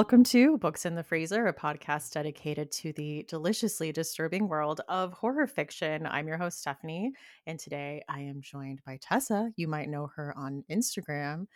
Welcome to Books in the Freezer, a podcast dedicated to the deliciously disturbing world of horror fiction. I'm your host, Stephanie, and today I am joined by Tessa. You might know her on Instagram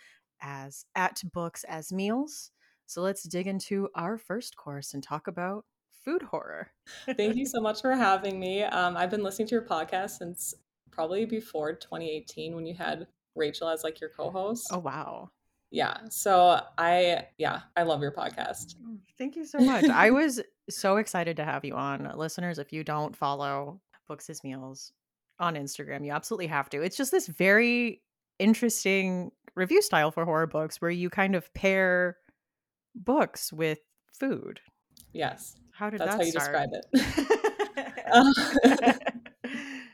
as at Books as Meals. So let's dig into our first course and talk about food horror. Thank you so much for having me. Um, I've been listening to your podcast since probably before 2018 when you had Rachel as like your co-host. Oh wow. Yeah. So I yeah, I love your podcast. Oh, thank you so much. I was so excited to have you on. Listeners, if you don't follow Books as Meals on Instagram, you absolutely have to. It's just this very interesting review style for horror books where you kind of pair books with food. Yes. How did That's that how you start? describe it.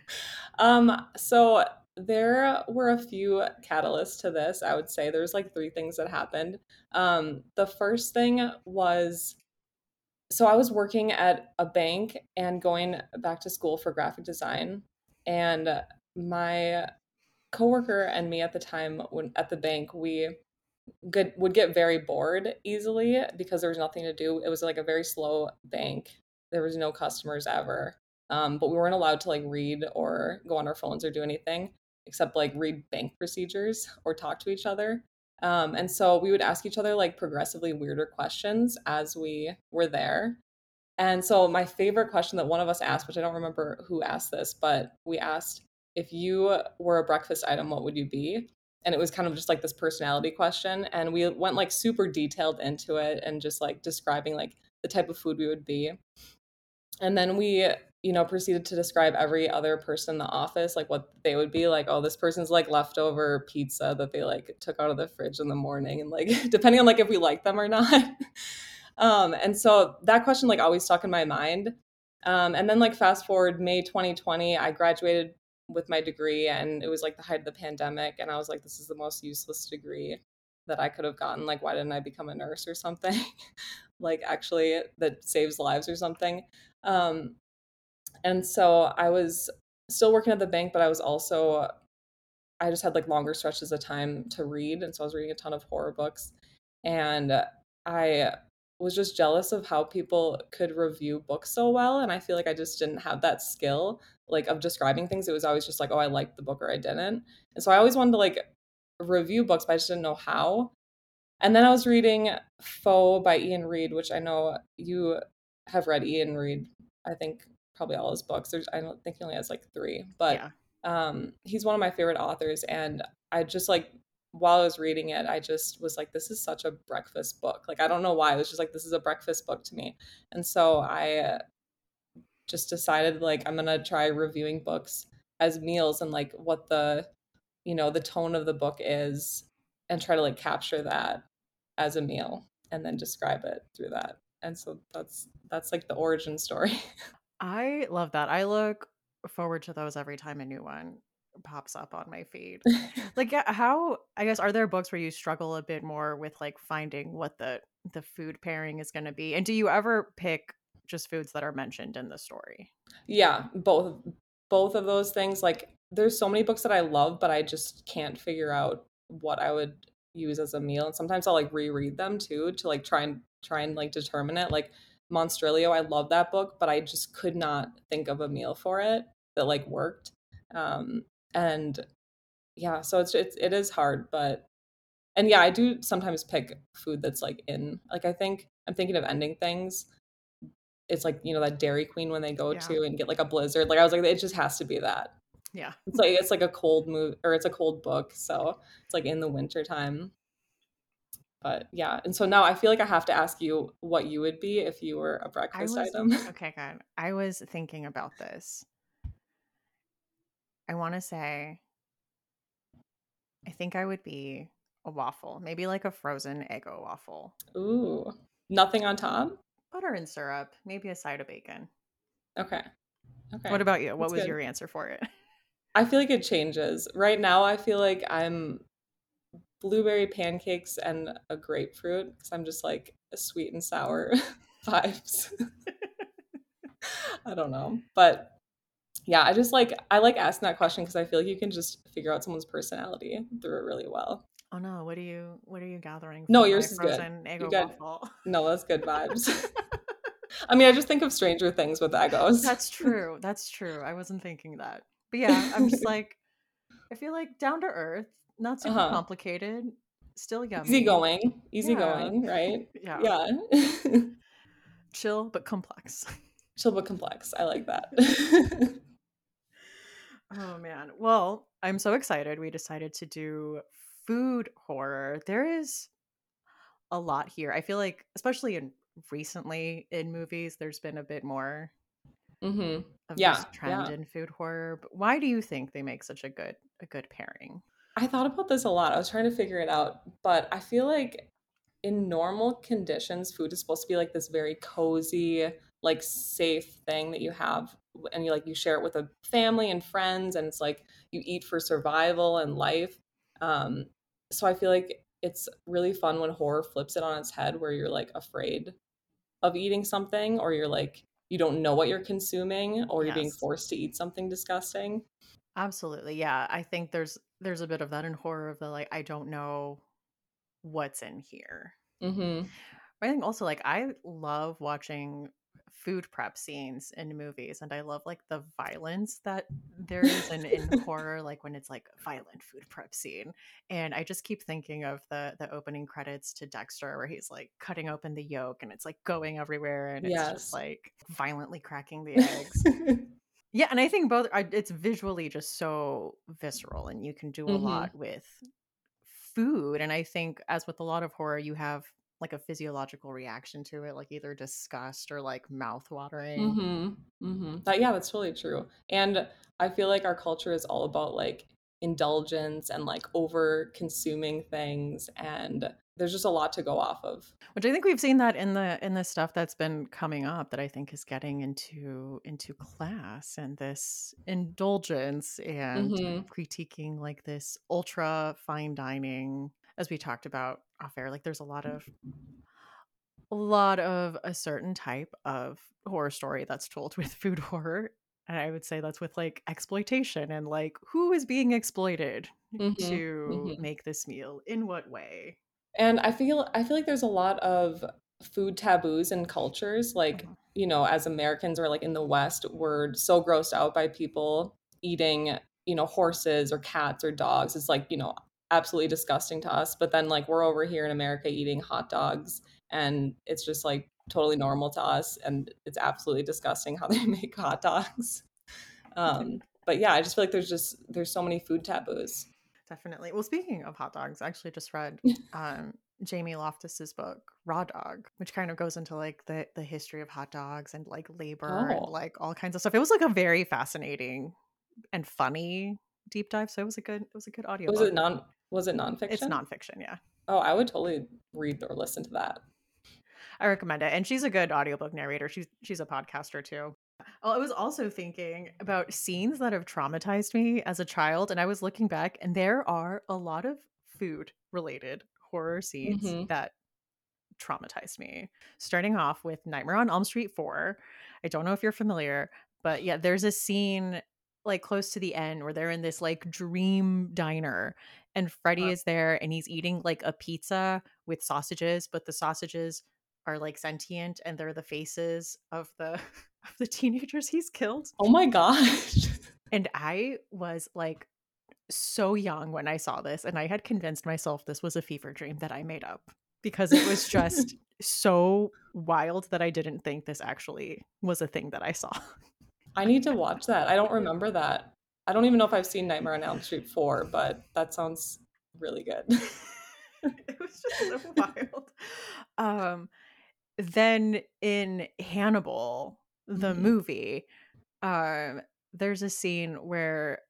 um so there were a few catalysts to this, I would say. There's like three things that happened. Um, the first thing was so I was working at a bank and going back to school for graphic design. And my coworker and me at the time when at the bank, we good would get very bored easily because there was nothing to do. It was like a very slow bank. There was no customers ever. Um, but we weren't allowed to like read or go on our phones or do anything except like read bank procedures or talk to each other. Um, and so we would ask each other like progressively weirder questions as we were there. And so my favorite question that one of us asked, which I don't remember who asked this, but we asked if you were a breakfast item, what would you be? And it was kind of just like this personality question. And we went like super detailed into it and just like describing like the type of food we would be. And then we you know, proceeded to describe every other person in the office, like what they would be like, oh, this person's like leftover pizza that they like took out of the fridge in the morning. And like, depending on like if we like them or not. um, and so that question like always stuck in my mind. Um, and then like fast forward May 2020, I graduated with my degree and it was like the height of the pandemic. And I was like, this is the most useless degree that I could have gotten. Like, why didn't I become a nurse or something? like actually that saves lives or something. Um, and so I was still working at the bank, but I was also I just had like longer stretches of time to read, and so I was reading a ton of horror books, and I was just jealous of how people could review books so well, and I feel like I just didn't have that skill like of describing things. It was always just like, oh, I liked the book or I didn't, and so I always wanted to like review books, but I just didn't know how. And then I was reading Foe by Iain Reid, which I know you have read Iain Reid, I think probably all his books. There's I don't think he only has like three, but yeah. um, he's one of my favorite authors, and I just like while I was reading it, I just was like, this is such a breakfast book. Like I don't know why, it was just like this is a breakfast book to me, and so I just decided like I'm gonna try reviewing books as meals and like what the you know the tone of the book is and try to like capture that as a meal and then describe it through that and so that's that's like the origin story I love that. I look forward to those every time a new one pops up on my feed. like yeah, how I guess are there books where you struggle a bit more with like finding what the the food pairing is going to be? And do you ever pick just foods that are mentioned in the story? Yeah, both both of those things like there's so many books that I love but I just can't figure out what I would use as a meal and sometimes I'll like reread them too to like try and try and like determine it like Monstrilio. I love that book, but I just could not think of a meal for it that like worked. Um, and yeah, so it's, it's it is hard, but and yeah, I do sometimes pick food that's like in like I think I'm thinking of ending things. It's like you know that Dairy Queen when they go yeah. to and get like a blizzard. Like I was like, it just has to be that. Yeah, it's like it's like a cold move or it's a cold book, so it's like in the winter time but yeah and so now i feel like i have to ask you what you would be if you were a breakfast was, item. okay good i was thinking about this. I want to say i think i would be a waffle maybe like a frozen eggo waffle. Ooh nothing on top? Butter and syrup maybe a side of bacon. Okay okay what about you? What That's was good. your answer for it? I feel like it changes. Right now i feel like i'm blueberry pancakes and a grapefruit because I'm just like a sweet and sour vibes. I don't know. But yeah, I just like I like asking that question because I feel like you can just figure out someone's personality through it really well. Oh no, what are you what are you gathering No, yours is good. You got waffle? no, that's good vibes. I mean, I just think of Stranger Things with Eggos. That's true. That's true. I wasn't thinking that. But yeah, I'm just like I feel like down to earth, not super Uh-huh. complicated, still yummy. Easygoing, Yeah. easygoing, right? Yeah. Yeah. Chill but complex. Chill but complex. I like that. Oh man. Well, I'm so excited. We decided to do food horror. There is a lot here. I feel like especially in recently in movies there's been a bit more mm-hmm. of Yeah, this trend yeah. in food horror. But why do you think they make such a good a good pairing? I thought about this a lot. I was trying to figure it out, but I feel like in normal conditions, food is supposed to be like this very cozy, like safe thing that you have and you like you share it with a family and friends and it's like you eat for survival and life. Um so I feel like it's really fun when horror flips it on its head where you're like afraid of eating something or you're like you don't know what you're consuming or you're being forced to eat something disgusting. Absolutely. Yeah. I think there's there's a bit of that in horror of the like I don't know what's in here. Mhm. I think also like I love watching food prep scenes in movies and I love like the violence that there is in, in horror, like when it's like a violent food prep scene. And I just keep thinking of the the opening credits to Dexter where he's like cutting open the yolk and it's like going everywhere and it's just like violently cracking the eggs. Yeah, and I think both it's visually just so visceral and you can do a mhm. lot with food and I think as with a lot of horror you have like a physiological reaction to it like either disgust or like mouth watering. Mhm. Mhm. That yeah, that's totally true. And I feel like our culture is all about like indulgence and like over consuming things and there's just a lot to go off of. Which I think we've seen that in the in the stuff that's been coming up that I think is getting into into class and this indulgence and Mhm. critiquing like this ultra fine dining as we talked about off air like there's a lot of a lot of a certain type of horror story that's told with food horror. And I would say that's with like exploitation and like who is being exploited Mhm. to Mhm. make this meal in what way. And I feel I feel like there's a lot of food taboos and cultures, like, Mhm. you know, as Americans or like in the West, we're so grossed out by people eating, you know, horses or cats or dogs. It's like, you know, absolutely disgusting to us. But then like we're over here in America eating hot dogs and it's just like totally normal to us and it's absolutely disgusting how they make hot dogs. Um, but yeah, I just feel like there's just there's so many food taboos. Definitely. Well, speaking of hot dogs, I actually just read um Jamie Loftus's book Raw Dog, which kind of goes into like the the history of hot dogs and like labor and Oh, like all kinds of stuff. It was like a very fascinating and funny deep dive. So it was a good it was a good audio. was it non was it nonfiction? It's nonfiction, yeah. Oh, I would totally read or listen to that. I recommend it. And she's a good audiobook narrator. She's she's a podcaster too. I was also thinking about scenes that have traumatized me as a child, and I was looking back, and there are a lot of food related horror scenes Mhm. that traumatized me. Starting off with Nightmare on Elm Street 4. I don't know if you're familiar, but yeah, there's a scene like close to the end where they're in this like dream diner and Freddy Uh, is there and he's eating like a pizza with sausages, but the sausages are like sentient and they're the faces of the of the teenagers he's killed. oh my gosh. And I was like so young when I saw this, and I had convinced myself this was a fever dream that I made up because it was just so wild that I didn't think this actually was a thing that I saw. I need to watch that. I don't remember that. I don't even know if I've seen Nightmare on Elm Street 4, but that sounds really good. it was just so wild. Um, then in Hannibal, the Mhm. movie, um, there's a scene where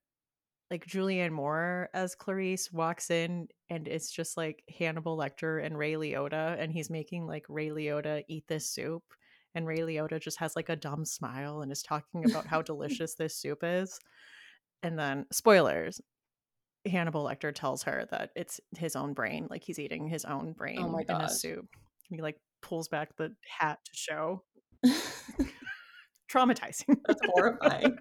like Julianne Moore as Clarice walks in and it's just like Hannibal Lecter and Ray Liotta and he's making like Ray Liotta eat this soup and Ray Liotta just has like a dumb smile and is talking about how delicious this soup is. And then spoilers, Hannibal Lecter tells her that it's his own brain, like he's eating his own Oh brain in a soup. And he like pulls back the hat to show. traumatizing. That's horrifying.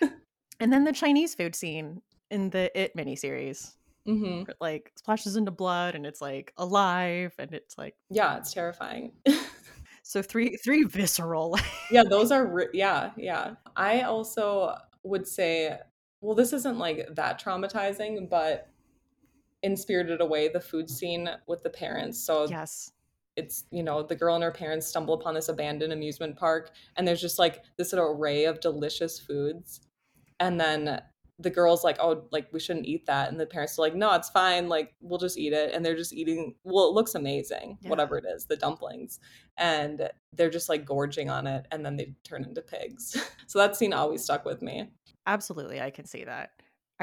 and then the Chinese food scene in the It miniseries. Mm-hmm. It, like splashes into blood and it's like alive and it's like yeah, it's terrifying. so three three visceral. yeah, those are re- yeah, yeah. I also would say well this isn't like that traumatizing, but in Spirited Away the food scene with the parents. So yes. It's, you know, the girl and her parents stumble upon this abandoned amusement park and there's just like this little array of delicious foods. And then the girl's like, oh, like we shouldn't eat that. And the parents are like, no, it's fine. Like we'll just eat it. And they're just eating, well, it looks amazing, yeah. whatever it is, the dumplings. And they're just like gorging on it. And then they turn into pigs. so that scene always stuck with me. Absolutely. I can see that.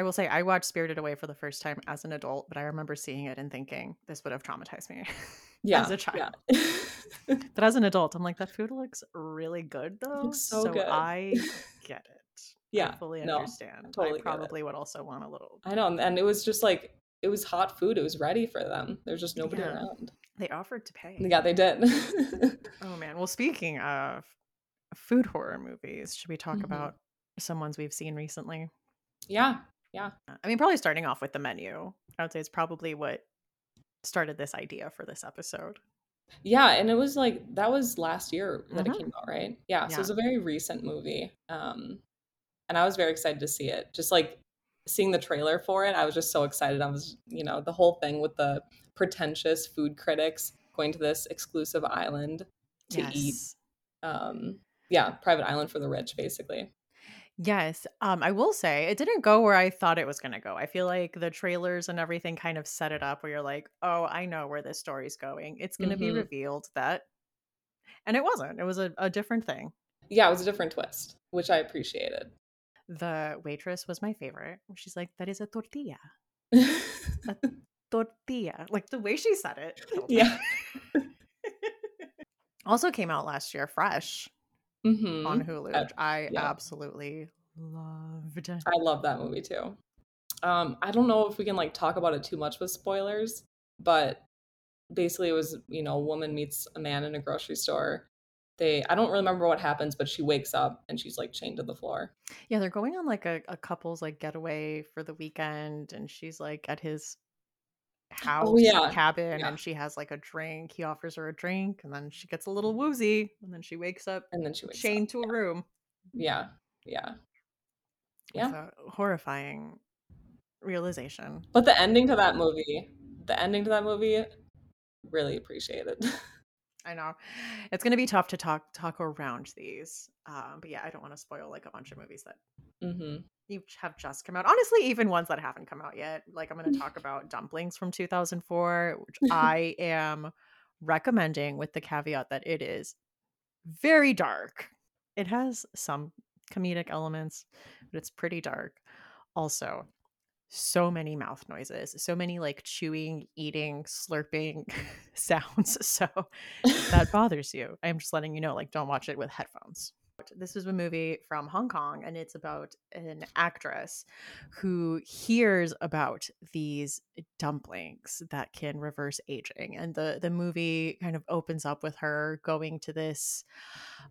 I will say I watched Spirited Away for the first time as an adult, but I remember seeing it and thinking this would have traumatized me. Yeah, as a child. Yeah. but as an adult, I'm like, that food looks really good though. so, so good. I get it yeah I fully no, understand totally i probably would also want a little i know and it was just like it was hot food it was ready for them there's just nobody Yeah. around they offered to pay yeah they did oh man well speaking of food horror movies should we talk Mhm. about some ones we've seen recently yeah i mean probably starting off with the menu i would say it's probably what started this idea for this episode. Yeah and it was like that was last year that Mhm. it came out right? Yeah, so Yeah. it was a very recent movie um and i was very excited to see it. Just like seeing the trailer for it i was just so excited. I was you know the whole thing with the pretentious food critics going to this exclusive island to eat um yeah private island for the rich basically Yes. Um, I will say it didn't go where I thought it was going to go. I feel like the trailers and everything kind of set it up where you're like, oh, I know where this story's going. It's going to be Mhm. revealed that. And it wasn't. It was a, a different thing. yeah it was a different twist which i appreciated The waitress was my favorite. She's like, that is a tortilla. A tortilla. Like the way she said it. yeah also came out last year, fresh hmm on Hulu, Uh, which I yeah. absolutely loved. I love that movie too. Um, I don't know if we can like talk about it too much with spoilers, but basically it was, you know, a woman meets a man in a grocery store. They I don't remember what happens, but she wakes up and she's like chained to the floor. Yeah, they're going on like a, a couple's like getaway for the weekend, and she's like at his house Oh yeah. cabin, Yeah. and she has like a drink. He offers her a drink, and then she gets a little woozy, and then she wakes up And then she wakes chained up. to a room. Yeah. Yeah. It's Yeah. a horrifying realization. But the ending to that movie, the ending to that movie, really appreciated. I know it's going to be tough to talk talk around these, um, but yeah, I don't want to spoil like a bunch of movies that hmm you have just come out. Honestly, even ones that haven't come out yet. Like I'm going to mm. talk about Dumplings from 2004, which I am recommending with the caveat that it is very dark. It has some comedic elements, but it's pretty dark. Also, so many mouth noises, so many like chewing, eating, slurping sounds. So that bothers you, I'm just letting you know like don't watch it with headphones. This is a movie from Hong Kong and it's about an actress who hears about these dumplings that can reverse aging and the the movie kind of opens up with her going to this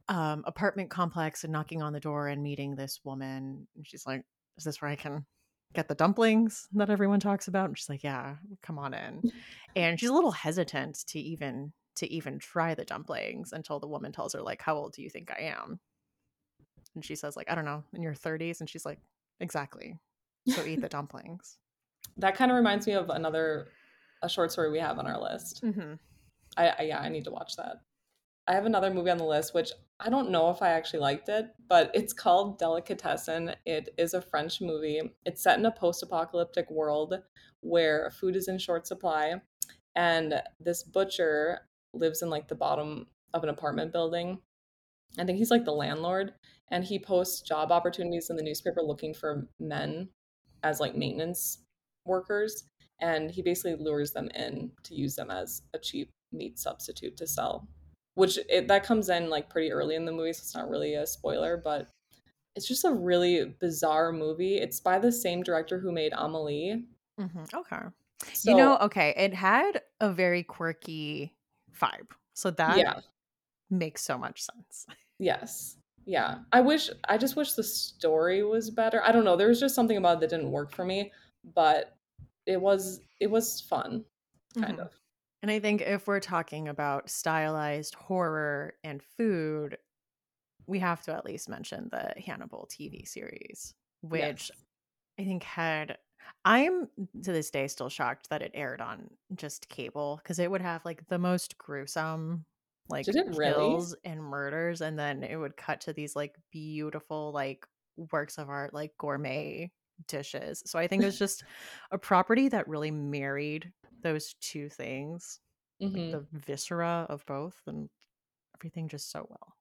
um, apartment complex and knocking on the door and meeting this woman and she's like is this where I can get the dumplings that everyone talks about? And she's like yeah come on in. And she's a little hesitant to even to even try the dumplings until the woman tells her like how old do you think i am and she says like i don't know in your 30s and she's like exactly so eat the dumplings That kind of reminds me of another a short story we have on our list. mm-hmm. I, I yeah, I need to watch that. I have another movie on the list which I don't know if I actually liked it, but it's called Delicatessen. It is a French movie. It's set in a post-apocalyptic world where food is in short supply and this butcher lives in like the bottom of an apartment building. I think he's like the landlord and he posts job opportunities in the newspaper looking for men as like maintenance workers and he basically lures them in to use them as a cheap meat substitute to sell which it, that comes in like pretty early in the movie so it's not really a spoiler but it's just a really bizarre movie. It's by the same director who made amelie. Mm-hmm. okay. So you know okay it had a very quirky vibe so that yeah. makes so much sense. Yes yeah. I wish I just wish the story was better. I don't know. There was just something about it that didn't work for me, but it was it was fun, kind Mhm. of. And I think if we're talking about stylized horror and food, we have to at least mention the Hannibal TV series, which Yes. I think had I'm to this day still shocked that it aired on just cable because it would have like the most gruesome like it really? kills and murders and then it would cut to these like beautiful like works of art like gourmet dishes. So I think it was just a property that really married those two things, like hmm the viscera of both and everything just so well.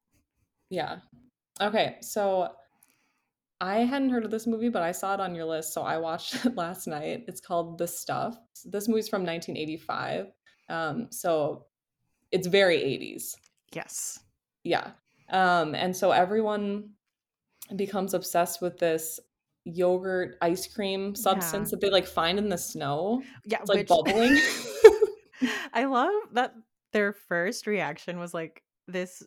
Yeah. Okay, so I hadn't heard of this movie, but I saw it on your list, so I watched it last night. It's called The Stuff. This movie's from 1985. Um, so it's very 80s. Yes. Yeah. Um, and so everyone becomes obsessed with this yogurt ice cream Yeah. substance that they like find in the snow. Yeah, It's like which bubbling. I love that their first reaction was like this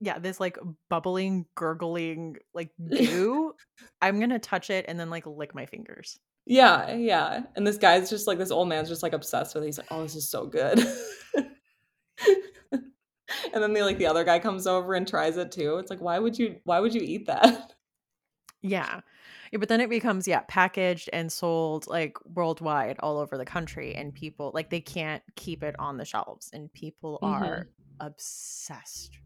yeah, this like bubbling, gurgling like goo. I'm gonna touch it and then like lick my fingers. Yeah, yeah. And this guy's just like this old man's just like obsessed with it. He's like, "Oh, this is so good." And then the like the other guy comes over and tries it too. It's like, why would you why would you eat that? Yeah. Yeah, but then it becomes, yeah, packaged and sold like worldwide all over the country. And people like they can't keep it on the shelves. And people Mhm. are obsessed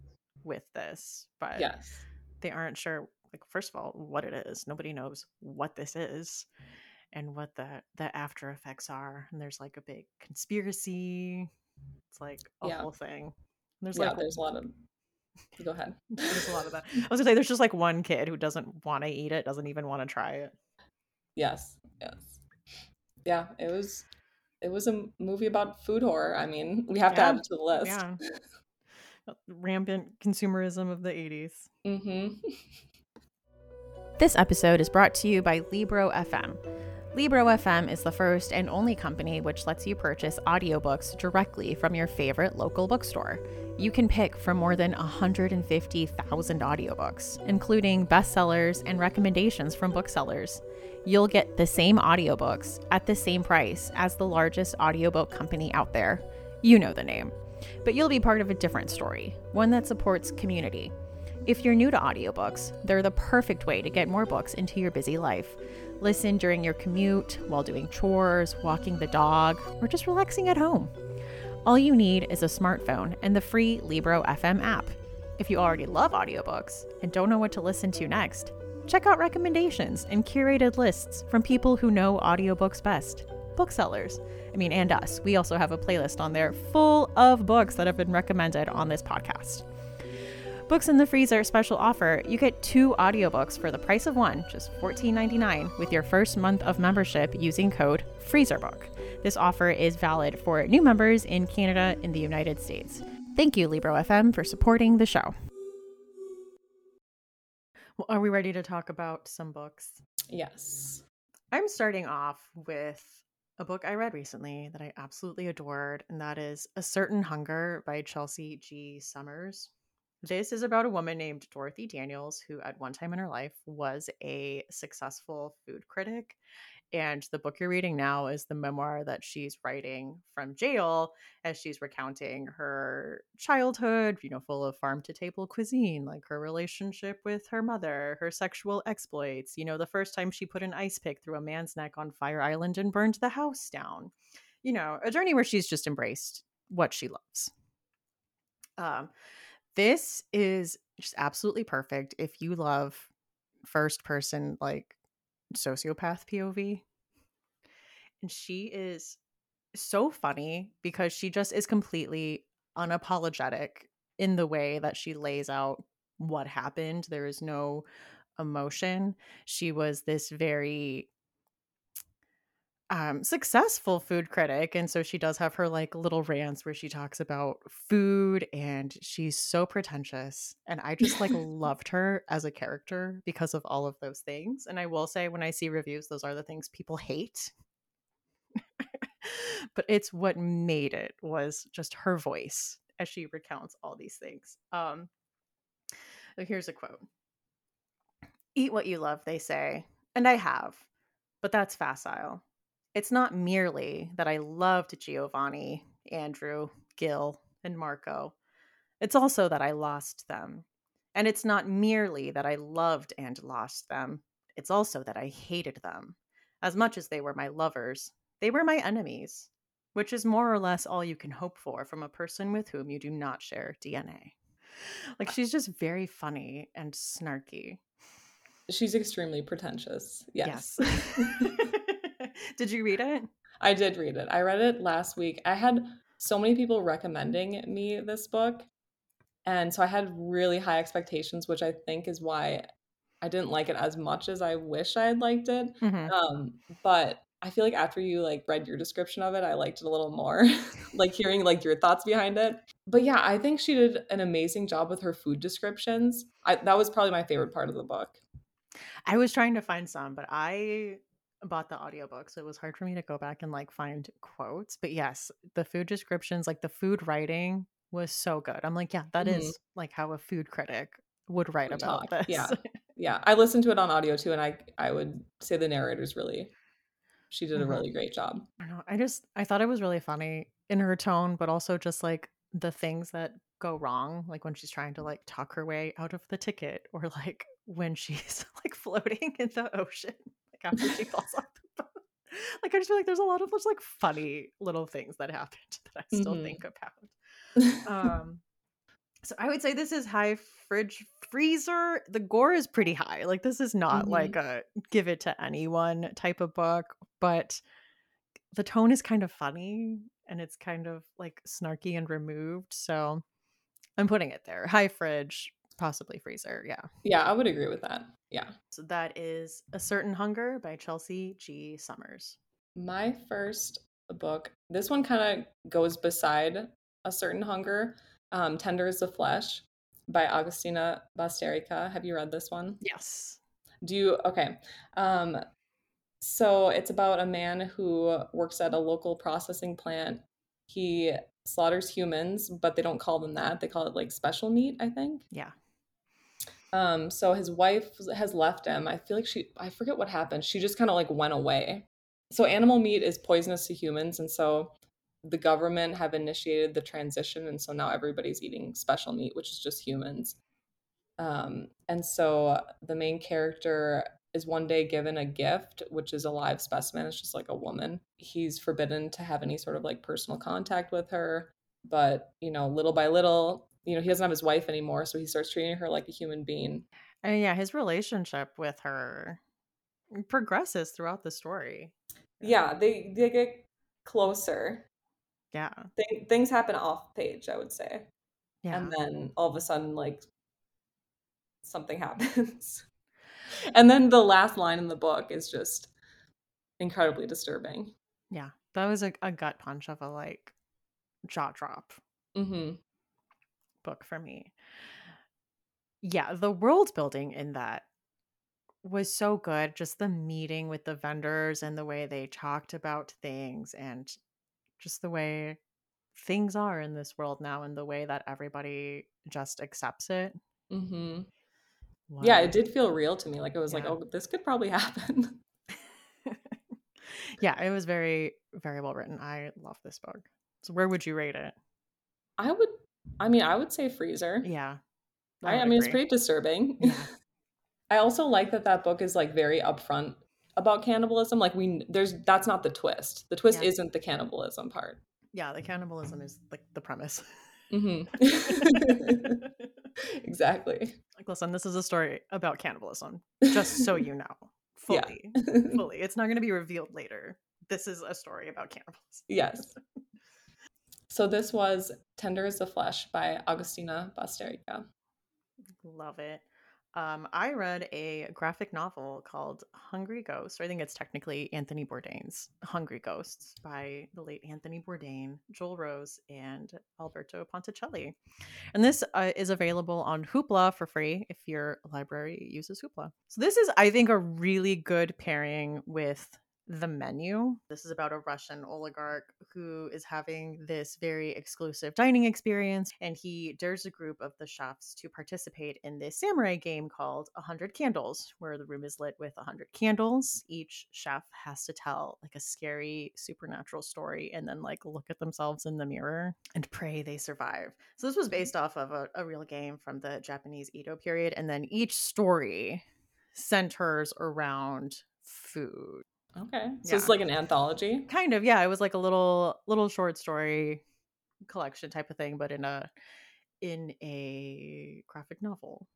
with this, but Yes. they aren't sure like first of all what it is. Nobody knows what this is and what the the after effects are. And there's like a big conspiracy. It's like a Yeah. whole thing. And There's Yeah, like there's a lot of Go ahead. there's a lot of that. I was gonna say there's just like one kid who doesn't want to eat it, doesn't even want to try it. Yes. Yes. Yeah, it was it was a movie about food horror. I mean, we have to add it to the list. Yeah. Rampant consumerism of the 80s. Mhm. This episode is brought to you by Libro FM. Libro FM is the first and only company which lets you purchase audiobooks directly from your favorite local bookstore. You can pick from more than 150,000 audiobooks, including bestsellers and recommendations from booksellers. You'll get the same audiobooks at the same price as the largest audiobook company out there. You know the name. But you'll be part of a different story, one that supports community. If you're new to audiobooks, they're the perfect way to get more books into your busy life. Listen during your commute, while doing chores, walking the dog, or just relaxing at home. All you need is a smartphone and the free Libro FM app. If you already love audiobooks and don't know what to listen to next, check out recommendations and curated lists from people who know audiobooks best. Booksellers. I mean, and us. We also have a playlist on there full of books that have been recommended on this podcast. Books in the Freezer special offer. You get two audiobooks for the price of one, just $14.99, with your first month of membership using code FreezerBook. This offer is valid for new members in Canada and the United States. Thank you, Libro FM, for supporting the show. Well, are we ready to talk about some books? Yes. I'm starting off with a book I read recently that I absolutely adored, and that is A Certain Hunger by Chelsea G. Summers. This is about a woman named Dorothy Daniels who, at one time in her life, was a successful food critic. And the book you're reading now is the memoir that she's writing from jail as she's recounting her childhood, you know, full of farm to table cuisine, like her relationship with her mother, her sexual exploits, you know, the first time she put an ice pick through a man's neck on Fire Island and burned the house down. You know, a journey where she's just embraced what she loves. Um, this is just absolutely perfect if you love first person, like sociopath POV. And she is so funny because she just is completely unapologetic in the way that she lays out what happened. There is no emotion. She was this very um successful food critic and so she does have her like little rants where she talks about food and she's so pretentious and i just like loved her as a character because of all of those things and i will say when i see reviews those are the things people hate but it's what made it was just her voice as she recounts all these things um so here's a quote Eat what you love, they say. And I have, but that's facile. It's not merely that I loved Giovanni, Andrew, Gil, and Marco. It's also that I lost them. And it's not merely that I loved and lost them, it's also that I hated them. As much as they were my lovers, they were my enemies, which is more or less all you can hope for from a person with whom you do not share DNA. Like uh she's just very funny and snarky. She's extremely pretentious. Yes. Yes. did you read it? I did read it. I read it last week. I had so many people recommending me this book. And so I had really high expectations, which I think is why I didn't like it as much as I wish I had liked it. Mhm. Um, but I feel like after you like read your description of it, I liked it a little more. like hearing like your thoughts behind it. But yeah, I think she did an amazing job with her food descriptions. I, that was probably my favorite part of the book. I was trying to find some, but I bought the audiobook, so it was hard for me to go back and like find quotes. But yes, the food descriptions, like the food writing was so good. I'm like, yeah, that is Mhm. like how a food critic would write Would about talk, this. yeah. Yeah, I listened to it on audio too, and I I would say the narrator's really she did a Mhm. really great job. I know. I just I thought it was really funny in her tone, but also just like the things that go wrong, like when she's trying to like talk her way out of the ticket, or like when she's like floating in the ocean, like after she falls off the boat. Like I just feel like there's a lot of those like funny little things that happened that I still Mhm. think about. Um so I would say this is high fridge freezer. The gore is pretty high. Like this is not Mhm. like a give it to anyone type of book, but the tone is kind of funny and it's kind of like snarky and removed. So I'm putting it there. High fridge, possibly freezer. Yeah. yeah, I would agree with that. Yeah. So that is A Certain Hunger by Chelsea G. Summers. My first book, this one kind of goes beside a certain hunger. Um, Tender is the Flesh by Agustina Bazterrica. Have you read this one? Yes. Do you okay. Um so it's about a man who works at a local processing plant. He slaughters humans, but they don't call them that. They call it like special meat, I think. Yeah. Um so his wife has left him. I feel like she I forget what happened. She just kind of like went away. So animal meat is poisonous to humans and so the government have initiated the transition and so now everybody's eating special meat which is just humans. Um and so the main character is one day given a gift which is a live specimen it's just like a woman. He's forbidden to have any sort of like personal contact with her but you know little by little you know he doesn't have his wife anymore so he starts treating her like a human being And yeah, his relationship with her progresses throughout the story. yeah they they get closer Yeah. Th- things happen off page i would say Yeah. and then all of a sudden like something happens and then the last line in the book is just incredibly disturbing yeah. That was a, a gut punch of a like jaw drop hmm book for me. Yeah, the world building in that was so good. Just the meeting with the vendors and the way they talked about things and just the way things are in this world now and the way that everybody just accepts it. Mm-hmm. yeah it did feel real to me like it was like oh this could probably happen yeah, it was very, very well written. I love this book. So where would you rate it? i would i mean i would say freezer Yeah. I, I would mean it's pretty disturbing Yeah. I also like that that book is like very upfront about cannibalism. Like we there's that's not the twist. The twist Yeah. isn't the cannibalism part. Yeah, the cannibalism is like the premise. hmm exactly. Like, listen, this is a story about cannibalism, just so you know. Yeah. Fully. Fully. It's not going to be revealed later. This is a story about cannibalism. yes. So this was Tender is the Flesh by Agustina Bazterrica. Love it. Um, I read a graphic novel called Hungry Ghost. Or I think it's technically Anthony Bourdain's Hungry Ghosts by the late Anthony Bourdain, Joel Rose, and Alberto Ponticelli. And this uh, is available on Hoopla for free if your library uses Hoopla. So this is, I think, a really good pairing with The Menu. This is about a Russian oligarch who is having this very exclusive dining experience, and he dares a group of the chefs to participate in this samurai game called 100 Candles, where the room is lit with 100 candles. Each chef has to tell like a scary supernatural story and then like look at themselves in the mirror and pray they survive. So, this was mm-hmm. based off of a, a real game from the Japanese Edo period, and then each story centers around food. Okay. So Yeah. it's like an anthology. Kind of, yeah. It was like a little little short story collection type of thing, but in a in a graphic novel.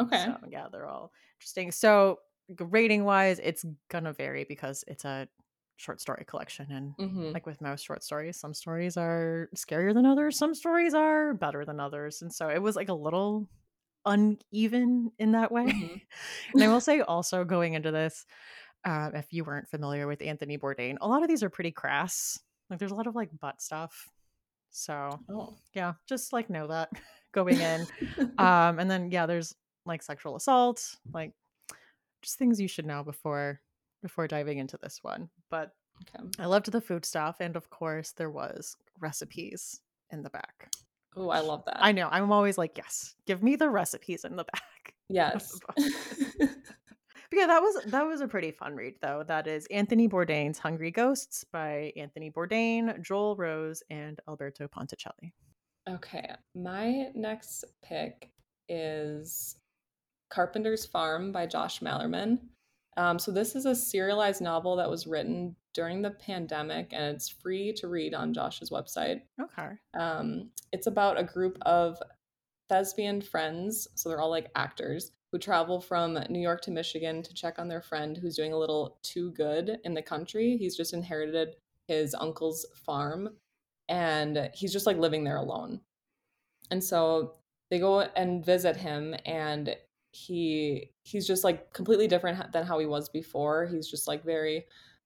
Okay. So yeah, they're all interesting. So rating wise, it's gonna vary because it's a short story collection and hmm like with most short stories, some stories are scarier than others, some stories are better than others. And so it was like a little uneven in that way. Mhm. and I will say also going into this, uh, if you weren't familiar with Anthony Bourdain, a lot of these are pretty crass. Like there's a lot of like butt stuff. So Oh. yeah, just like know that going in. Um, and then yeah, there's like sexual assault, like just things you should know before before diving into this one. But okay. I loved the food stuff, and of course there was recipes in the back. Oh, I love that. I know. I'm always like, yes, give me the recipes in the back. yes. Yeah, that was that was a pretty fun read though. That is Anthony Bourdain's Hungry Ghosts by Anthony Bourdain, Joel Rose, and Alberto Ponticelli. okay. My next pick is Carpenter's Farm by Josh Malerman. Um, so this is a serialized novel that was written during the pandemic, and it's free to read on Josh's website. Okay. Um, it's about a group of thespian friends, so they're all like actors, who travel from New York to Michigan to check on their friend who's doing a little too good in the country. He's just inherited his uncle's farm and he's just like living there alone. And so they go and visit him and he he's just like completely different than how he was before. He's just like very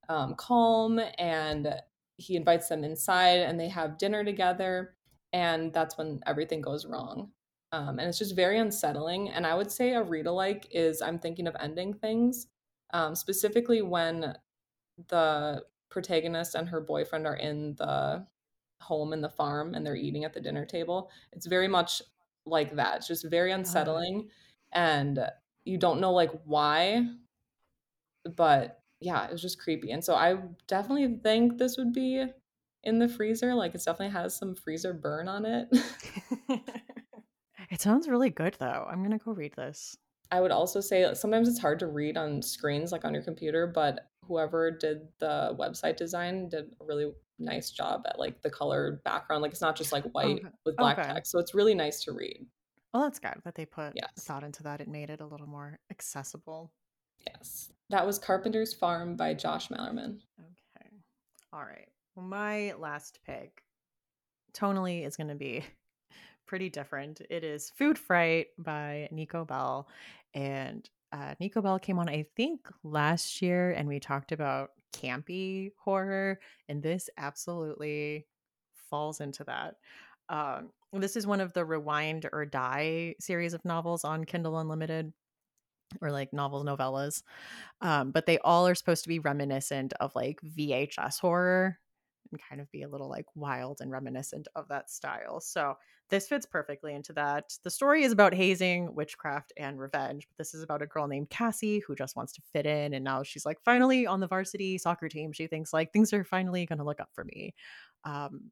um, calm and he invites them inside and they have dinner together and that's when everything goes wrong um, and it's just very unsettling. And i would say a read alike is i'm thinking of ending things um, specifically when the protagonist and her boyfriend are in the home in the farm and they're eating at the dinner table. It's very much like that it's just very unsettling. And you don't know like why but yeah it was just creepy. And so i definitely think this would be in the freezer like it definitely has some freezer burn on it it sounds really good though. I'm gonna go read this. I would also say uh, sometimes it's hard to read on screens like on your computer, but whoever did the website design did a really nice job at like the color background. Like it's not just like white Okay. with black Okay. text. So it's really nice to read. Well, that's good that they put Yes. thought into that. It made it a little more accessible. Yes. That was Carpenter's Farm by Josh Malerman. Okay. All right. Well, my last pick tonally is going to be pretty different. It is Food Fright by Nico Bell. And uh, Nico Bell came on, I think, last year, and we talked about campy horror. And this absolutely falls into that. Um, this is one of the Rewind or Die series of novels on Kindle Unlimited or like novels, novellas. Um, but they all are supposed to be reminiscent of like VHS horror kind of be a little like wild and reminiscent of that style. So this fits perfectly into that. The story is about hazing, witchcraft, and revenge. But this is about a girl named Cassie who just wants to fit in. And now she's like finally on the varsity soccer team. She thinks like things are finally going to look up for me. Um,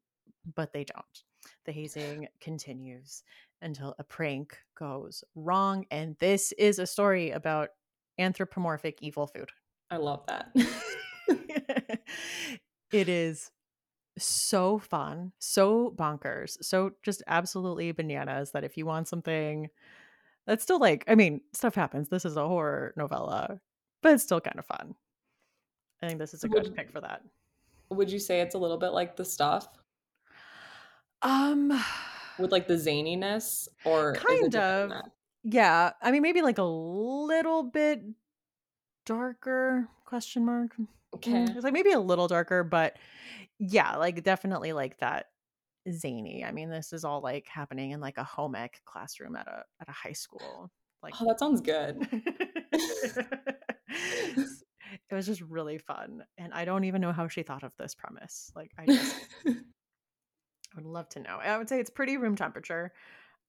but they don't. The hazing continues until a prank goes wrong. And this is a story about anthropomorphic evil food. I love that. it is so fun, so bonkers, so just absolutely bananas that if you want something that's still like, I mean, stuff happens. This is a horror novella, but it's still kind of fun. I think this is a good Would- pick for that. Would you say it's a little bit like the stuff Um, with like the zaniness or kind of. Yeah, I mean, maybe like a little bit darker? Question mark. Okay. Mm, It's like maybe a little darker, but yeah, like definitely like that zany. I mean, this is all like happening in like a home ec classroom at a at a high school. Like Oh, that sounds good. it was just really fun. And I don't even know how she thought of this premise. Like, I just, I would love to know. I would say it's pretty room temperature.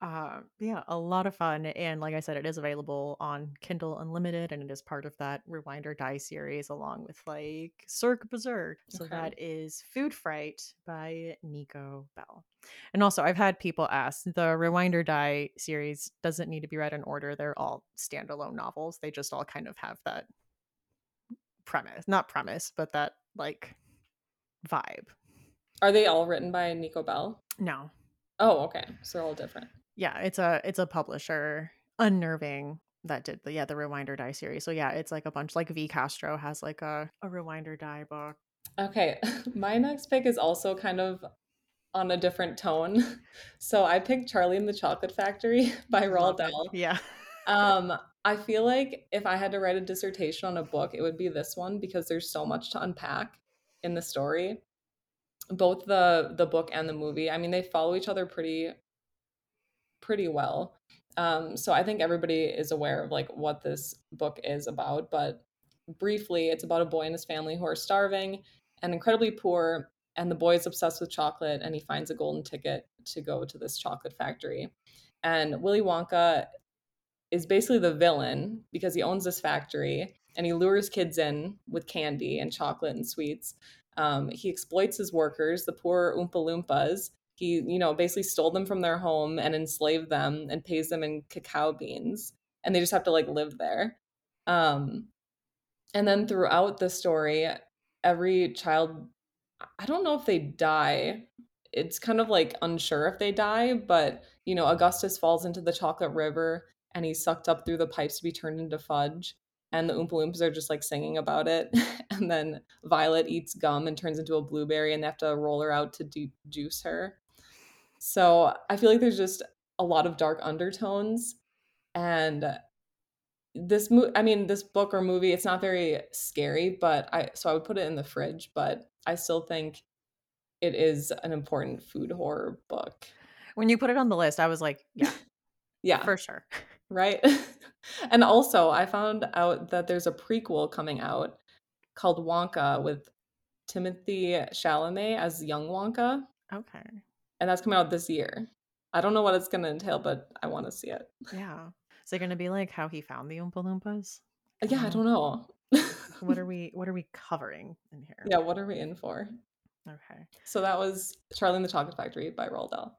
Uh, yeah, a lot of fun. And like I said, it is available on Kindle Unlimited and it is part of that Rewind or Die series along with like Cirque Berserk. So Okay. that is Food Fright by Nico Bell. And also, I've had people ask the Rewind or Die series doesn't need to be read in order. They're all standalone novels. They just all kind of have that premise, not premise, but that like vibe. Are they all written by Nico Bell? No, Oh, okay. So they're all different. Yeah, it's a it's a publisher, Unnerving, that did the yeah the Rewind or Die series. So yeah, it's like a bunch like V Castro has like a a Rewind or Die book. Okay. My next pick is also kind of on a different tone. So I picked Charlie and the Chocolate Factory by Roald. Dahl. Yeah, Um, I feel like if I had to write a dissertation on a book, it would be this one because there's so much to unpack in the story. Both the the book and the movie. I mean, they follow each other pretty pretty well. Um, so I think everybody is aware of like what this book is about, but briefly, it's about a boy and his family who are starving and incredibly poor, and the boy is obsessed with chocolate and he finds a golden ticket to go to this chocolate factory. And Willy Wonka is basically the villain because he owns this factory and he lures kids in with candy and chocolate and sweets. Um, he exploits his workers, the poor Oompa Loompas. He, you know, basically stole them from their home and enslaved them and pays them in cacao beans, and they just have to like live there. Um, and then throughout the story, every child, I don't know if they die. It's kind of like unsure if they die, but you know, Augustus falls into the chocolate river and he's sucked up through the pipes to be turned into fudge. And the Oompa Loompas are just like singing about it. and then Violet eats gum and turns into a blueberry, and they have to roll her out to de- juice her. So I feel like there's just a lot of dark undertones. And this mo- I mean, this book or movie, it's not very scary, but I so I would put it in the fridge, but I still think it is an important food horror book. when you put it on the list, I was like, yeah, Yeah. for sure. right? and also, I found out that there's a prequel coming out called Wonka with Timothée Chalamet as young Wonka, Okay, and that's coming out this year. I don't know what it's going to entail, but I want to see it. yeah. Is it going to be like how he found the Oompa Loompas? Yeah, I don't know. What are we What are we covering in here? yeah, what are we in for? Okay. So that was Charlie and the Chocolate Factory by Roald Dahl.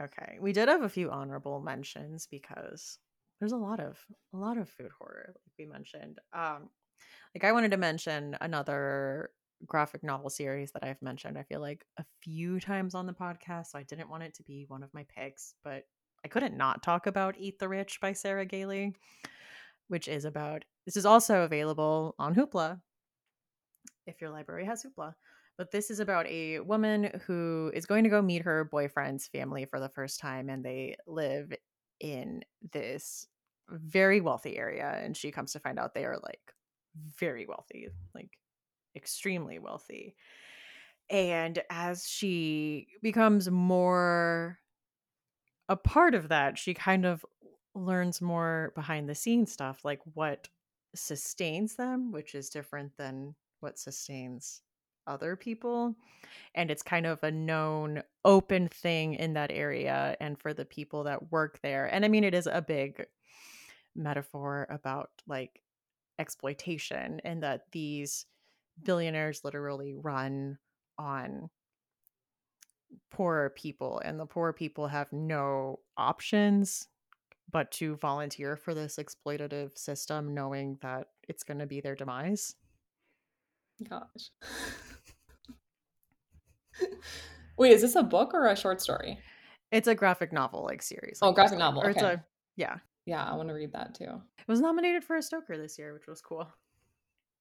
Okay. We did have a few honorable mentions because there's a lot of a lot of food horror, like we mentioned. Um, like I wanted to mention another graphic novel series that I've mentioned. I feel like a few times on the podcast, so I didn't want it to be one of my picks, but I couldn't not talk about Eat the Rich by Sarah Gailey, which is about. This is also available on Hoopla if your library has Hoopla. But this is about a woman who is going to go meet her boyfriend's family for the first time, and they live in this very wealthy area. And she comes to find out they are like very wealthy, like extremely wealthy. And as she becomes more a part of that, she kind of learns more behind the scenes stuff, like what sustains them, which is different than what sustains other people. And it's kind of a known open thing in that area and for the people that work there. And I mean, it is a big metaphor about like exploitation and that these billionaires literally run on poorer people and the poor people have no options but to volunteer for this exploitative system knowing that it's going to be their demise Gosh. Wait, is this a book or a short story? it's a graphic novel like series Oh, like graphic novel, okay. a yeah Yeah, I want to read that too. it was nominated for a stoker this year which was cool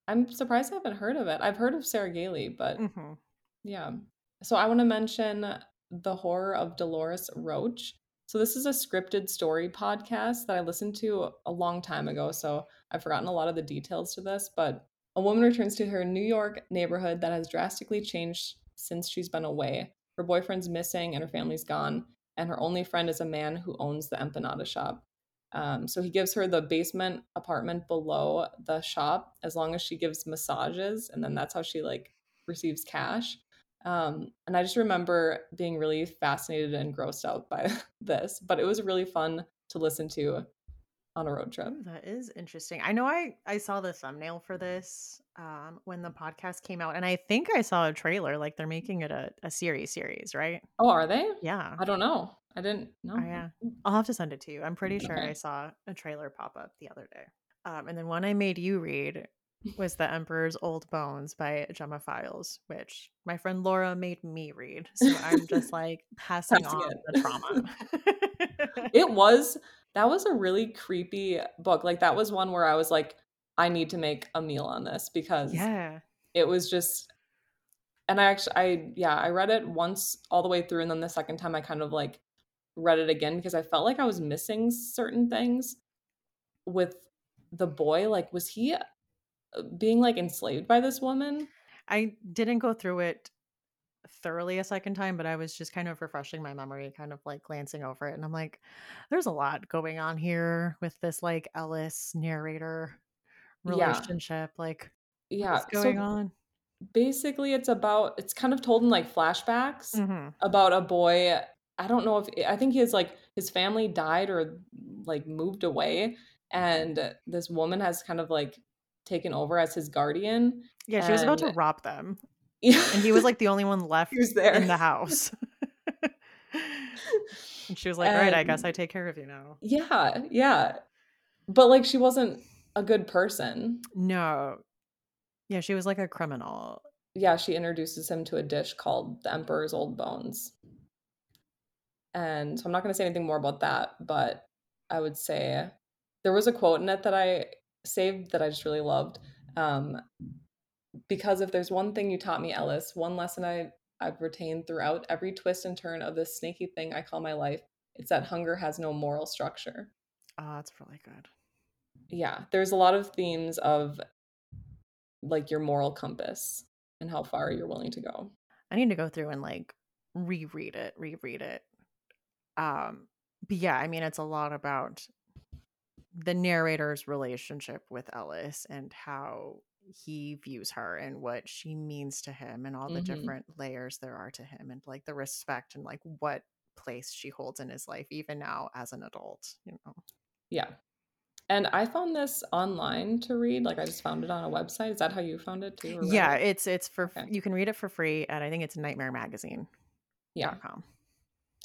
I'm surprised I haven't heard of it. I've heard of Sarah Gailey, but hmm yeah. So I want to mention The Horror of Dolores Roach. So this is a scripted story podcast that I listened to a long time ago, so I've forgotten a lot of the details to this, but a woman returns to her New York neighborhood that has drastically changed since she's been away. Her boyfriend's missing and her family's gone, and her only friend is a man who owns the empanada shop. Um, so he gives her the basement apartment below the shop as long as she gives massages, and then that's how she like receives cash. Um, and I just remember being really fascinated and grossed out by this, but it was really fun to listen to on a road trip. Ooh, that is interesting. I know I I saw the thumbnail for this um when the podcast came out and I think I saw a trailer like they're making it a, a series series, right? Oh, are they? Yeah. I don't know. I didn't know. Oh, yeah. I'll have to send it to you. I'm pretty sure Okay. I saw a trailer pop up the other day. Um and then one I made you read was The Emperor's Old Bones by Gemma Files, which my friend Laura made me read. So I'm just like passing Passing on it. the trauma. It was that was a really creepy book. Like that was one where I was like, I need to make a meal on this because yeah. it was just and I actually I yeah, I read it once all the way through and then the second time I kind of like read it again because I felt like I was missing certain things with the boy. Like was he uh, being like enslaved by this woman? I didn't go through it thoroughly a second time, but I was just kind of refreshing my memory, kind of like glancing over it. And I'm like, there's a lot going on here with this like Ellis narrator Yeah. relationship. Like, Yeah. what's going so on? basically it's about it's kind of told in like flashbacks hmm about a boy i don't know if i think he his like his family died or like moved away and this woman has kind of like taken over as his guardian Yeah, she was about to rob them. Yeah And he was like the only one left he was there in the house. and she was like, all right, I guess I take care of you now. yeah yeah but like she wasn't a good person No. Yeah, she was like a criminal. yeah she introduces him to a dish called the emperor's old bones and so i'm not going to say anything more about that but i would say there was a quote in it that i saved that i just really loved um, because if there's one thing you taught me ellis one lesson i i've retained throughout every twist and turn of this snaky thing i call my life it's that hunger has no moral structure Oh, that's really good. yeah there's a lot of themes of like your moral compass and how far you're willing to go I need to go through and like reread it, reread it. Um, but yeah, I mean, it's a lot about the narrator's relationship with Ellis and how he views her and what she means to him and all the Mhm. different layers there are to him and like the respect and like what place she holds in his life even now as an adult you know Yeah. And I found this online to read. Like I just found it on a website. Is that how you found it too? yeah it? it's it's for Okay. you can read it for free and i think it's nightmare magazine Yeah.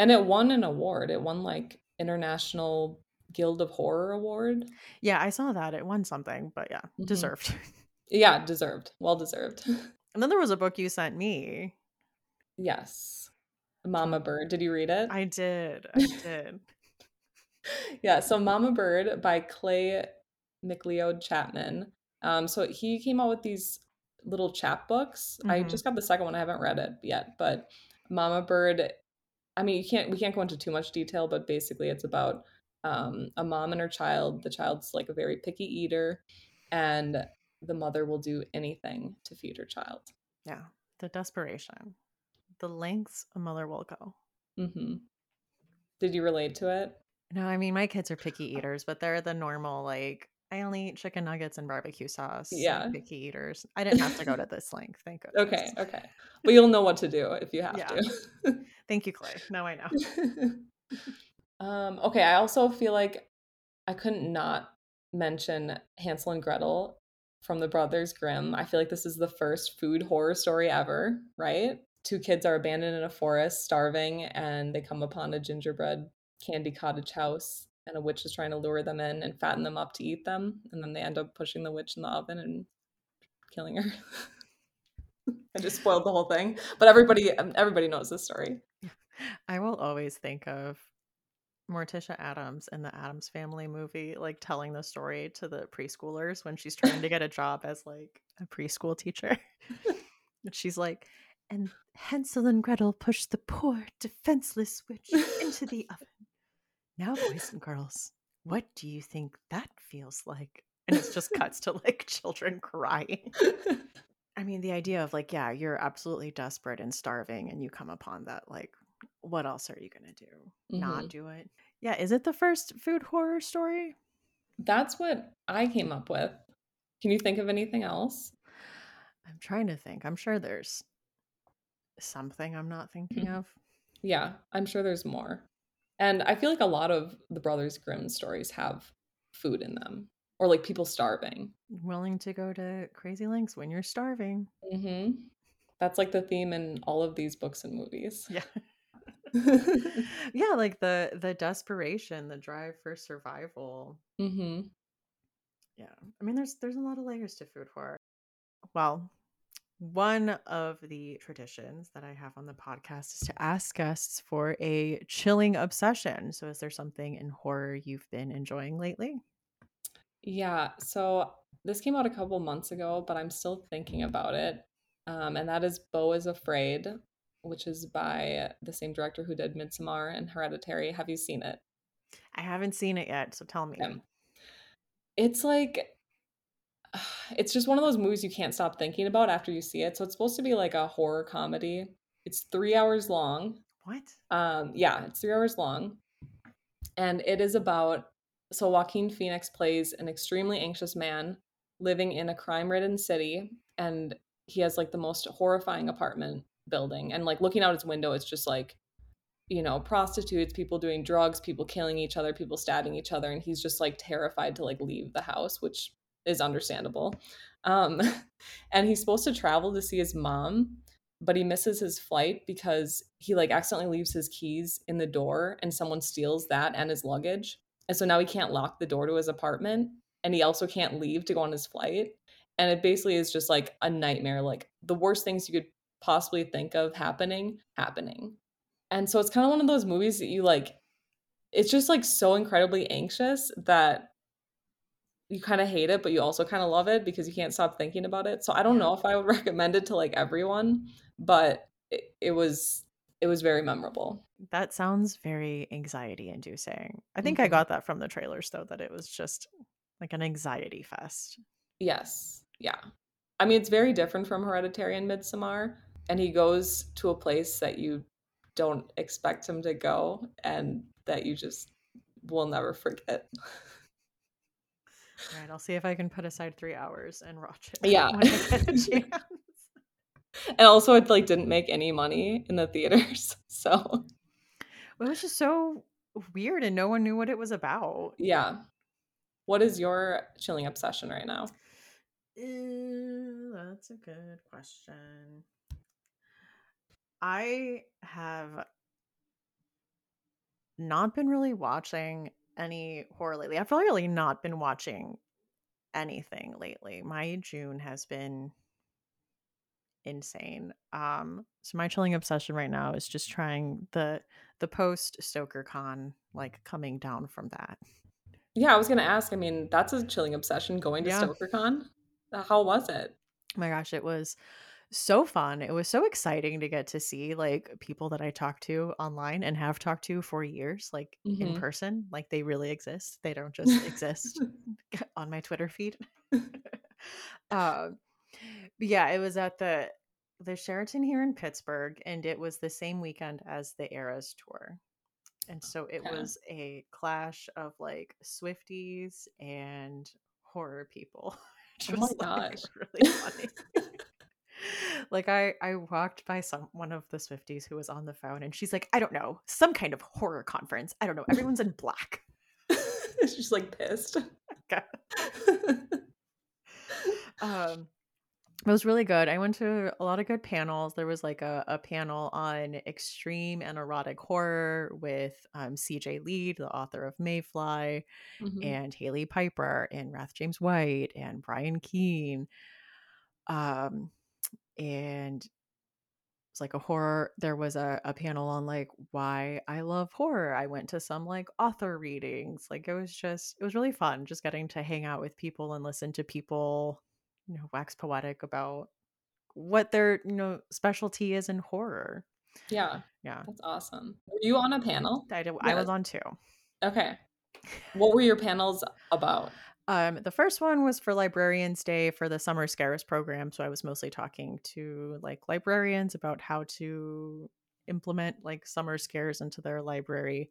And it won an award. It won like International Guild of Horror Award. yeah i saw that it won something but yeah Mhm. deserved Yeah, deserved. Well deserved. and then there was a book you sent me yes. Mama Bird. Did you read it? i did i did yeah, so Mama Bird by Clay McLeod Chapman. Um, so he came out with these little chapbooks. I Mhm. just got the second one. I haven't read it yet, but Mama Bird. I mean, you can't. We can't go into too much detail, but basically, it's about um, a mom and her child. The child's like a very picky eater, and the mother will do anything to feed her child. yeah the desperation the lengths a mother will go hmm Did you relate to it? no i mean my kids are picky eaters but they're the normal like i only eat chicken nuggets and barbecue sauce Yeah. picky eaters i didn't have to go to this length thank goodness Okay, okay, but you'll know what to do if you have Yeah. to. thank you clay now i know um, okay, I also feel like I couldn't not mention Hansel and Gretel from the Brothers Grimm. I feel like this is the first food horror story ever, right? Two kids are abandoned in a forest, starving, and they come upon a gingerbread candy cottage house, and a witch is trying to lure them in and fatten them up to eat them, and then they end up pushing the witch in the oven and killing her. I just spoiled the whole thing, but everybody everybody knows this story. I will always think of Morticia Addams in the Addams Family movie, like telling the story to the preschoolers when she's trying to get a job as like a preschool teacher. and she's like, and Hansel and Gretel pushed the poor, defenseless witch into the oven. Now, boys and girls, what do you think that feels like? And it just cuts to like children crying. I mean, the idea of like, yeah, you're absolutely desperate and starving, and you come upon that like what else are you gonna do? Mhm. Not do it? Yeah, is it the first food horror story? That's what I came up with. Can you think of anything else? I'm trying to think. I'm sure there's something I'm not thinking Mhm. of. Yeah, I'm sure there's more. And I feel like a lot of the Brothers Grimm stories have food in them or like people starving. Willing to go to crazy lengths when you're starving. Mhm. That's like the theme in all of these books and movies. Yeah. yeah, like the the desperation, the drive for survival. Mm-hmm. Yeah. I mean there's there's a lot of layers to food horror. Well, one of the traditions that I have on the podcast is to ask guests for a chilling obsession. So is there something in horror you've been enjoying lately? Yeah, so this came out a couple months ago, but I'm still thinking about it. Um, and that is Beau is Afraid, which is by the same director who did Midsommar and Hereditary. Have you seen it? I haven't seen it yet, so tell me. Okay. It's like it's just one of those movies you can't stop thinking about after you see it. So it's supposed to be like a horror comedy. It's three hours long. What? Um, yeah, it's three hours long. And it is about so Joaquin Phoenix plays an extremely anxious man living in a crime-ridden city, and he has like the most horrifying apartment building. And like looking out his window, it's just like, you know, prostitutes, people doing drugs, people killing each other, people stabbing each other, and he's just like terrified to like leave the house, which is understandable. Um, and he's supposed to travel to see his mom, but he misses his flight because he like accidentally leaves his keys in the door and someone steals that and his luggage. And so now he can't lock the door to his apartment and he also can't leave to go on his flight. And it basically is just like a nightmare, like the worst things you could possibly think of happening, happening. And so it's kind of one of those movies that you like, it's just like so incredibly anxious that you kind of hate it, but you also kind of love it because you can't stop thinking about it. So I don't know if I would recommend it to like everyone, but it, it was it was very memorable. That sounds very anxiety inducing. I think I Mhm. got that from the trailers though, that it was just like an anxiety fest. Yes. Yeah. I mean, it's very different from Hereditary and Midsommar, and he goes to a place that you don't expect him to go and that you just will never forget. All right, I'll see if I can put aside three hours and watch it. Yeah. when I get a chance. and also it like didn't make any money in the theaters. So, It was just so weird, and no one knew what it was about. yeah. What is your chilling obsession right now? Uh, that's a good question. I have not been really watching any horror lately. I've really not been watching anything lately. My June has been insane. Um, so my chilling obsession right now is just trying the the post Stoker Con, like coming down from that. Yeah, I was gonna ask. I mean, that's a chilling obsession going to Yeah. StokerCon. How was it? Oh my gosh, it was so fun. It was so exciting to get to see like people that I talked to online and have talked to for years, like in Mhm. person. Like they really exist. They don't just exist on my Twitter feed. um, yeah, it was at the the Sheraton here in Pittsburgh, and it was the same weekend as the Eras tour. And so it Okay. was a clash of like Swifties and horror people. which Oh my was, like, really funny. like I I walked by some one of the Swifties who was on the phone and she's like, I don't know, some kind of horror conference. I don't know. Everyone's in black. She's just like pissed. Um it was really good. I went to a lot of good panels. There was like a, a panel on extreme and erotic horror with um, CJ Leede, the author of Maeve Fly, Mhm. and Hailey Piper, and Wrath James White, and Brian Keene. Um, and it's like a horror. There was a, a panel on like why I love horror. I went to some like author readings. Like it was just, it was really fun just getting to hang out with people and listen to people, you know, wax poetic about what their, you know, specialty is in horror. Yeah, Yeah. that's awesome. Were you on a panel? I, did, I was on two. Okay. What were your panels about? Um, the first one was for Librarians Day for the Summer Scares program. So I was mostly talking to like librarians about how to implement like summer scares into their library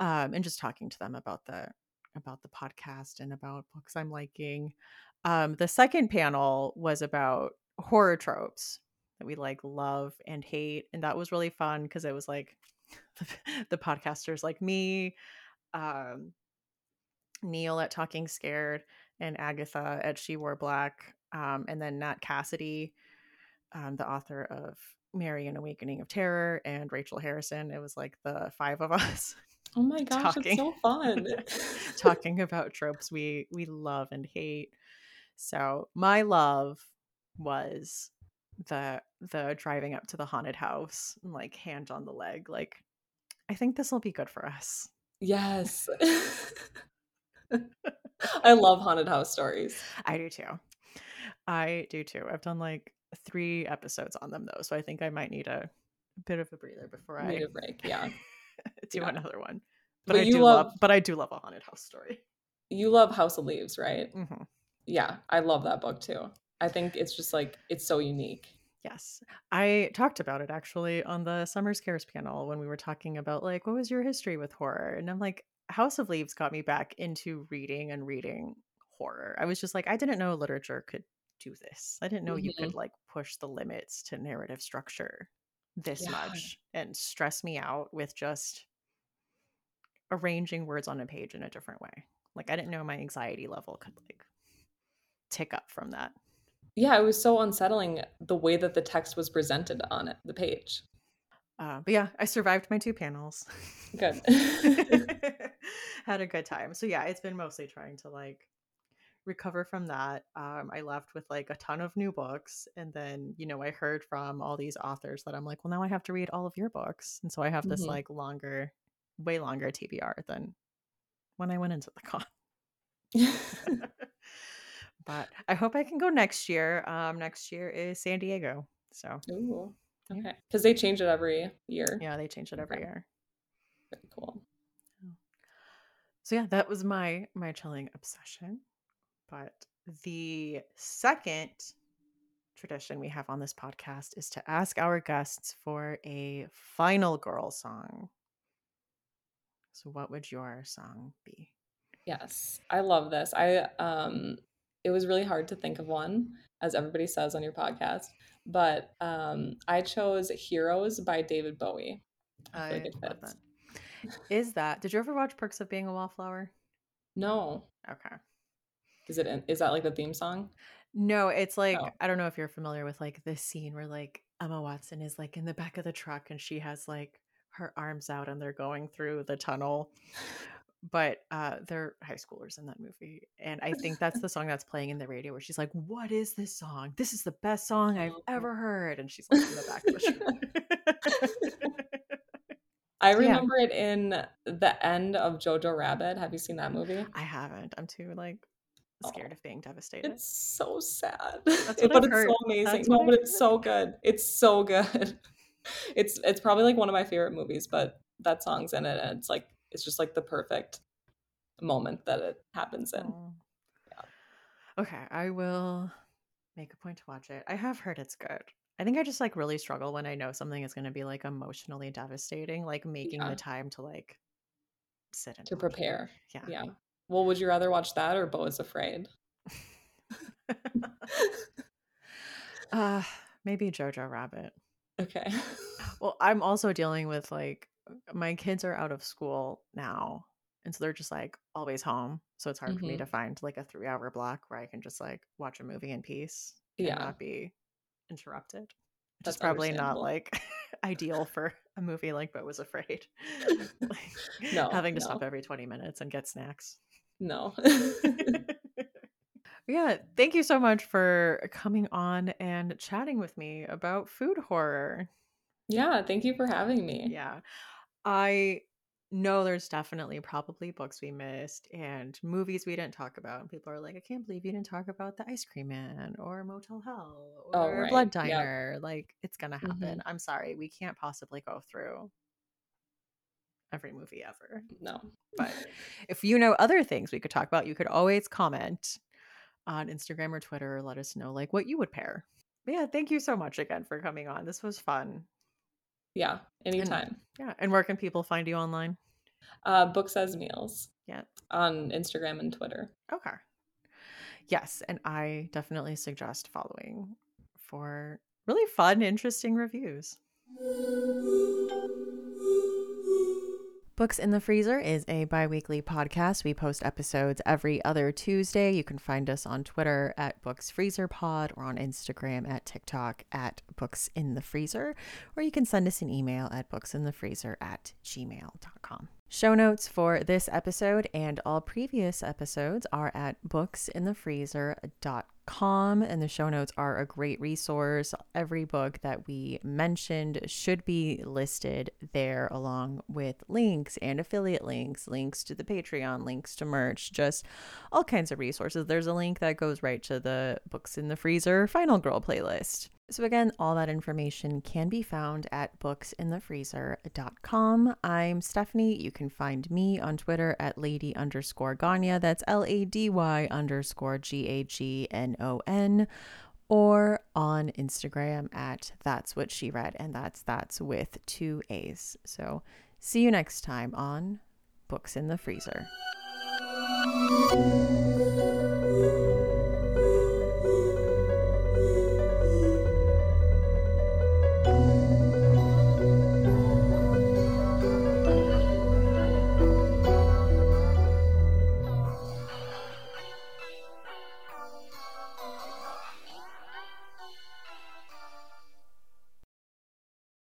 um, and just talking to them about the about the podcast and about books I'm liking. Um, the second panel was about horror tropes that we like love and hate, and that was really fun because it was like the, the podcasters like me, um, Neil at Talking Scared, and Agatha at She Wore Black, um, and then Nat Cassidy, um, the author of Mary An Awakening of Terror, and Rachel Harrison. It was like the five of us. Oh my gosh, talking, it's so fun. talking about tropes we we love and hate. So my love was the the driving up to the haunted house, and like hand on the leg. Like, I think this will be good for us. Yes. I love haunted house stories. I do too. I do too. I've done like three episodes on them though, so I think I might need a bit of a breather before I Need a break. Yeah. do Yeah. another one. But, But I you do love, love- but I do love a haunted house story. You love House of Leaves, right? hmm Yeah, I love that book too. I think it's just like it's so unique. Yes. I talked about it actually on the Summer Scares panel when we were talking about like what was your history with horror? And I'm like House of Leaves got me back into reading and reading horror. I was just like I didn't know literature could do this. I didn't know you could like push the limits to narrative structure this Yeah. much and stress me out with just arranging words on a page in a different way. Like I didn't know my anxiety level could like tick up from that. Yeah, it was so unsettling the way that the text was presented on it, the page. Uh, but yeah, I survived my two panels. Good. Had a good time. So yeah, it's been mostly trying to like recover from that. Um, I left with like a ton of new books, and then you know I heard from all these authors that I'm like, well, now I have to read all of your books, and so I have this Mhm. like longer, way longer TBR than when I went into the con. but I hope I can go next year. Um, next year is San Diego, so Ooh. Okay. Because they change it every year. yeah, they change it every Okay. year. Very cool. So yeah, that was my my chilling obsession. But the second tradition we have on this podcast is to ask our guests for a final girl song. So what would your song be? Yes. I love this. I um it was really hard to think of one, as everybody says on your podcast. But um I chose Heroes by David Bowie. I feel like love that. Is that did you ever watch Perks of Being a Wallflower? No. Okay. Is it is that like the theme song? No, it's like Oh. I don't know if you're familiar with like this scene where like Emma Watson is like in the back of the truck and she has like her arms out and they're going through the tunnel. But uh they're high schoolers in that movie. And I think that's the song that's playing in the radio where she's like, What is this song? This is the best song I've Oh. ever heard. And she's like in the back of the truck. I So, yeah. remember it in the end of Jojo Rabbit. Have you seen that movie? I haven't. I'm too like scared Oh. of being devastated. It's so sad. That's but I've it's heard. so amazing. No, but it's so good. It's so good. It's it's probably like one of my favorite movies, but that song's in it and it's like it's just like the perfect moment that it happens in. Oh. Okay, I will make a point to watch it. I have heard it's good. I think I just like really struggle when I know something is going to be like emotionally devastating, like making Yeah. the time to like sit and To watch it. prepare. Yeah. Yeah. Well, would you rather watch that or Beau is Afraid? uh maybe Jojo Rabbit. okay. Well, I'm also dealing with like my kids are out of school now. And so they're just like always home. So it's hard for me Mhm. to find like a three hour block where I can just like watch a movie in peace and Yeah. not be interrupted. Which That's is probably not like ideal for a movie like Beau Was Afraid. like, No, having to no. stop every 20 minutes and get snacks. No. yeah, thank you so much for coming on and chatting with me about food horror. yeah, thank you for having me. Yeah. I know there's definitely probably books we missed and movies we didn't talk about. And people are like, I can't believe you didn't talk about The Ice Cream Man or Motel Hell Oh, or right. Blood Yep. Diner. Like, it's going to happen. Mhm. I'm sorry. We can't possibly go through every movie ever. No. But if you know other things we could talk about, you could always comment on Instagram or Twitter or let us know like what you would pair. But yeah, thank you so much again for coming on. This was fun. Yeah, anytime. And, yeah. And where can people find you online? Uh, Books as Meals. Yeah. On Instagram and Twitter. Okay. Yes. And I definitely suggest following for really fun, interesting reviews. Books in the Freezer is a bi weekly podcast. We post episodes every other Tuesday. You can find us on Twitter at Books Freezer Pod or on Instagram at TikTok at Books in the Freezer, or you can send us an email at booksinthefreezer at gmail.com. Show notes for this episode and all previous episodes are at booksinthefreezer.com com and the show notes are a great resource. Every book that we mentioned should be listed there along with links and affiliate links, links to the Patreon, links to merch, just all kinds of resources. There's a link that goes right to the Books in the Freezer Final Girl playlist. So, again, all that information can be found at booksinthefreezer.com. I'm Stephanie. You can find me on Twitter at lady underscore Gagnon. That's L A D Y underscore G A G N O N. Or on Instagram at that's what she read. And that's that's with two A's. So, see you next time on Books in the Freezer.